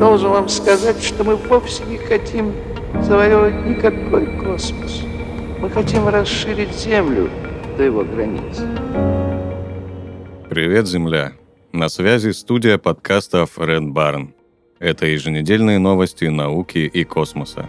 Должен вам сказать, что мы вовсе не хотим завоевывать никакой космос. Мы хотим расширить Землю до его границ. Привет, Земля! На связи студия подкастов Red Barn. Это еженедельные новости науки и космоса.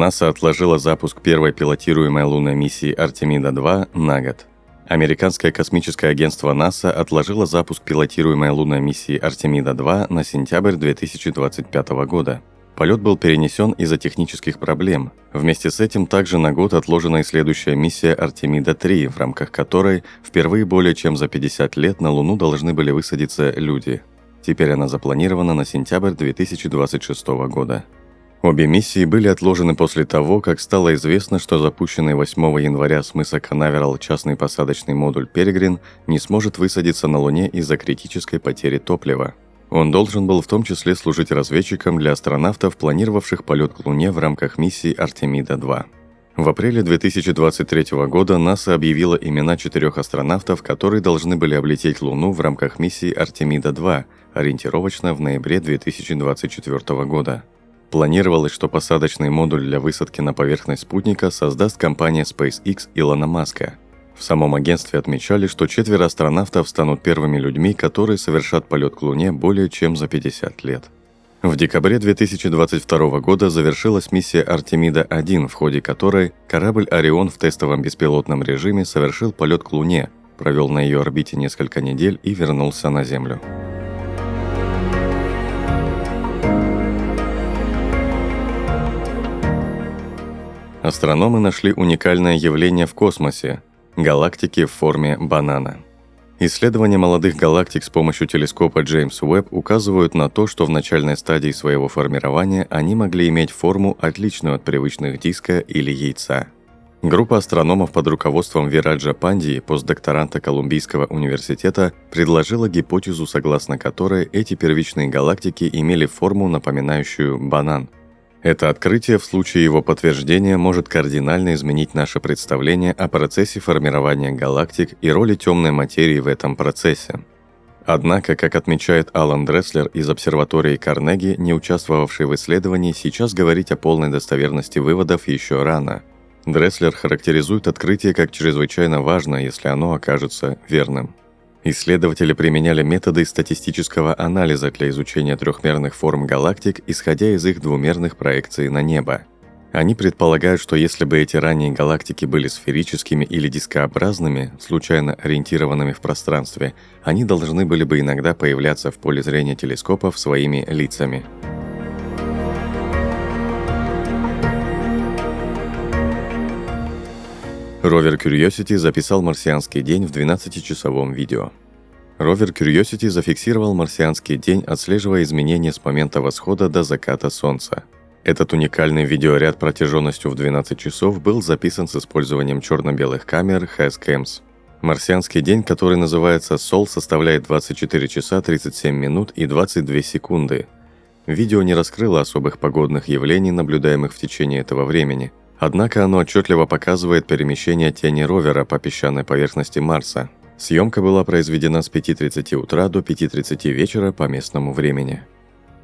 НАСА отложила запуск первой пилотируемой лунной миссии Артемида-2 на год. Американское космическое агентство НАСА отложило запуск пилотируемой лунной миссии Артемида-2 на сентябрь 2025 года. Полет был перенесен из-за технических проблем. Вместе с этим также на год отложена и следующая миссия Артемида-3, в рамках которой впервые более чем за 50 лет на Луну должны были высадиться люди. Теперь она запланирована на сентябрь 2026 года. Обе миссии были отложены после того, как стало известно, что запущенный 8 января с мыса Канаверал частный посадочный модуль «Перегрин» не сможет высадиться на Луне из-за критической потери топлива. Он должен был в том числе служить разведчиком для астронавтов, планировавших полет к Луне в рамках миссии «Артемида-2». В апреле 2023 года НАСА объявила имена четырех астронавтов, которые должны были облететь Луну в рамках миссии «Артемида-2», ориентировочно в ноябре 2024 года. Планировалось, что посадочный модуль для высадки на поверхность спутника создаст компания SpaceX Илона Маска. В самом агентстве отмечали, что четверо астронавтов станут первыми людьми, которые совершат полет к Луне более чем за 50 лет. В декабре 2022 года завершилась миссия Артемида-1, в ходе которой корабль «Орион» в тестовом беспилотном режиме совершил полет к Луне, провел на ее орбите несколько недель и вернулся на Землю. Астрономы нашли уникальное явление в космосе – галактики в форме банана. Исследования молодых галактик с помощью телескопа Джеймс Уэбб указывают на то, что в начальной стадии своего формирования они могли иметь форму, отличную от привычных диска или яйца. Группа астрономов под руководством Вираджа Пандии, постдокторанта Колумбийского университета, предложила гипотезу, согласно которой эти первичные галактики имели форму, напоминающую банан – это открытие в случае его подтверждения может кардинально изменить наше представление о процессе формирования галактик и роли темной материи в этом процессе. Однако, как отмечает Алан Дресслер из обсерватории Карнеги, не участвовавший в исследовании, сейчас говорить о полной достоверности выводов еще рано. Дресслер характеризует открытие как чрезвычайно важно, если оно окажется верным. Исследователи применяли методы статистического анализа для изучения трехмерных форм галактик, исходя из их двумерных проекций на небо. Они предполагают, что если бы эти ранние галактики были сферическими или дискообразными, случайно ориентированными в пространстве, они должны были бы иногда появляться в поле зрения телескопов своими лицами. Ровер Curiosity записал марсианский день в 12-часовом видео. Ровер Curiosity зафиксировал марсианский день, отслеживая изменения с момента восхода до заката Солнца. Этот уникальный видеоряд протяженностью в 12 часов был записан с использованием черно-белых камер Hascams. Марсианский день, который называется Сол, составляет 24 часа 37 минут и 22 секунды. Видео не раскрыло особых погодных явлений, наблюдаемых в течение этого времени – Однако оно отчетливо показывает перемещение тени ровера по песчаной поверхности Марса. Съемка была произведена с 5.30 утра до 5.30 вечера по местному времени.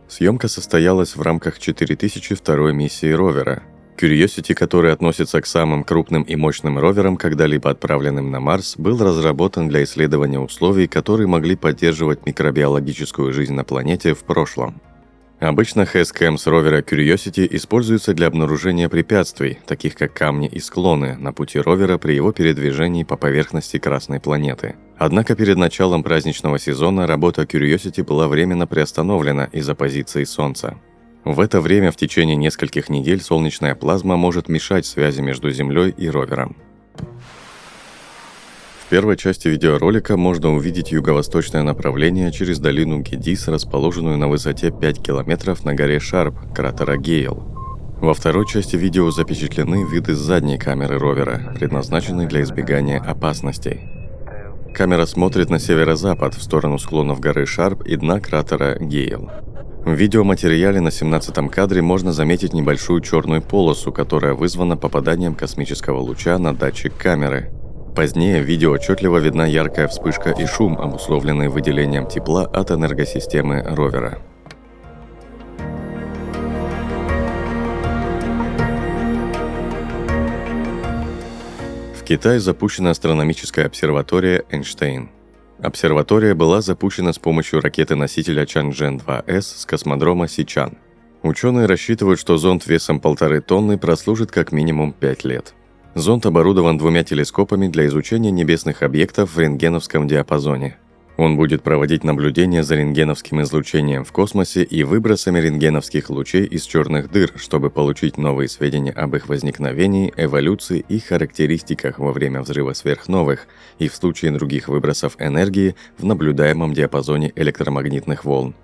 Съемка состоялась в рамках 4002 миссии ровера. Curiosity, который относится к самым крупным и мощным роверам, когда-либо отправленным на Марс, был разработан для исследования условий, которые могли поддерживать микробиологическую жизнь на планете в прошлом. Обычно HSCAM с ровера Curiosity используется для обнаружения препятствий, таких как камни и склоны, на пути ровера при его передвижении по поверхности Красной планеты. Однако перед началом праздничного сезона работа Curiosity была временно приостановлена из-за позиции Солнца. В это время в течение нескольких недель солнечная плазма может мешать связи между Землей и ровером. В первой части видеоролика можно увидеть юго-восточное направление через долину Гедис, расположенную на высоте 5 километров на горе Шарп, кратера Гейл. Во второй части видео запечатлены виды задней камеры ровера, предназначенной для избегания опасностей. Камера смотрит на северо-запад, в сторону склонов горы Шарп и дна кратера Гейл. В видеоматериале на 17 кадре можно заметить небольшую черную полосу, которая вызвана попаданием космического луча на датчик камеры. Позднее в видео отчетливо видна яркая вспышка и шум, обусловленные выделением тепла от энергосистемы ровера. В Китае запущена астрономическая обсерватория Эйнштейн. Обсерватория была запущена с помощью ракеты-носителя Чанчжэн-2С с космодрома Сичан. Ученые рассчитывают, что зонд весом полторы тонны прослужит как минимум 5 лет. Зонд оборудован двумя телескопами для изучения небесных объектов в рентгеновском диапазоне – он будет проводить наблюдения за рентгеновским излучением в космосе и выбросами рентгеновских лучей из черных дыр, чтобы получить новые сведения об их возникновении, эволюции и характеристиках во время взрыва сверхновых и в случае других выбросов энергии в наблюдаемом диапазоне электромагнитных волн.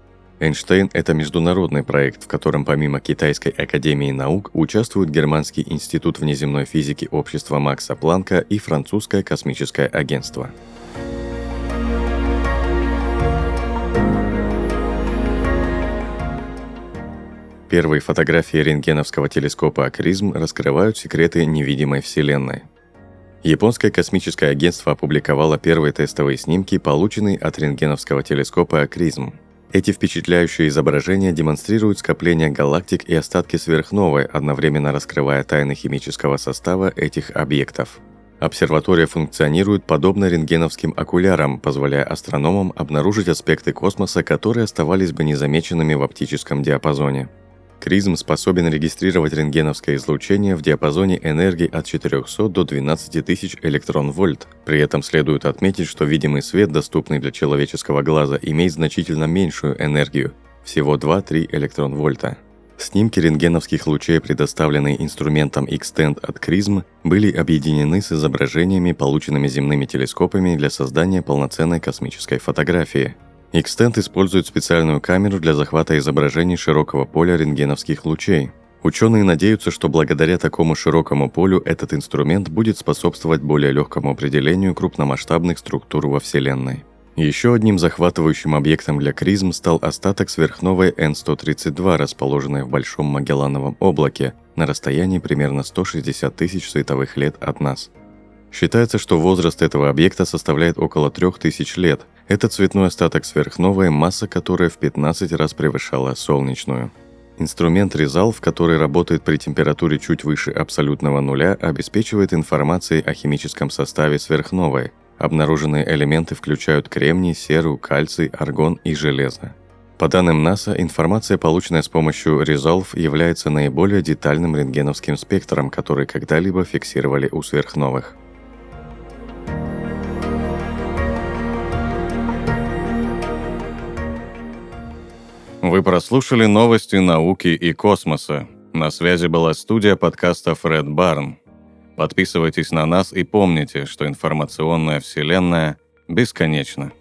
Эйнштейн – это международный проект, в котором помимо Китайской академии наук участвуют Германский институт внеземной физики общества Макса Планка и Французское космическое агентство. Первые фотографии рентгеновского телескопа «Акризм» раскрывают секреты невидимой Вселенной. Японское космическое агентство опубликовало первые тестовые снимки, полученные от рентгеновского телескопа «Акризм». Эти впечатляющие изображения демонстрируют скопление галактик и остатки сверхновой, одновременно раскрывая тайны химического состава этих объектов. Обсерватория функционирует подобно рентгеновским окулярам, позволяя астрономам обнаружить аспекты космоса, которые оставались бы незамеченными в оптическом диапазоне. Кризм способен регистрировать рентгеновское излучение в диапазоне энергии от 400 до 12 тысяч электрон-вольт. При этом следует отметить, что видимый свет, доступный для человеческого глаза, имеет значительно меньшую энергию – всего 2-3 электрон-вольта. Снимки рентгеновских лучей, предоставленные инструментом Extend от Кризм, были объединены с изображениями, полученными земными телескопами для создания полноценной космической фотографии – Extent использует специальную камеру для захвата изображений широкого поля рентгеновских лучей. Ученые надеются, что благодаря такому широкому полю этот инструмент будет способствовать более легкому определению крупномасштабных структур во Вселенной. Еще одним захватывающим объектом для Кризм стал остаток сверхновой N132, расположенной в Большом Магеллановом облаке на расстоянии примерно 160 тысяч световых лет от нас. Считается, что возраст этого объекта составляет около 3000 лет, это цветной остаток сверхновой, масса которой в 15 раз превышала солнечную. Инструмент Resolve, который работает при температуре чуть выше абсолютного нуля, обеспечивает информацией о химическом составе сверхновой. Обнаруженные элементы включают кремний, серу, кальций, аргон и железо. По данным НАСА, информация, полученная с помощью Resolve, является наиболее детальным рентгеновским спектром, который когда-либо фиксировали у сверхновых. Вы прослушали новости науки и космоса. На связи была студия подкаста Фред Барн. Подписывайтесь на нас и помните, что информационная вселенная бесконечна.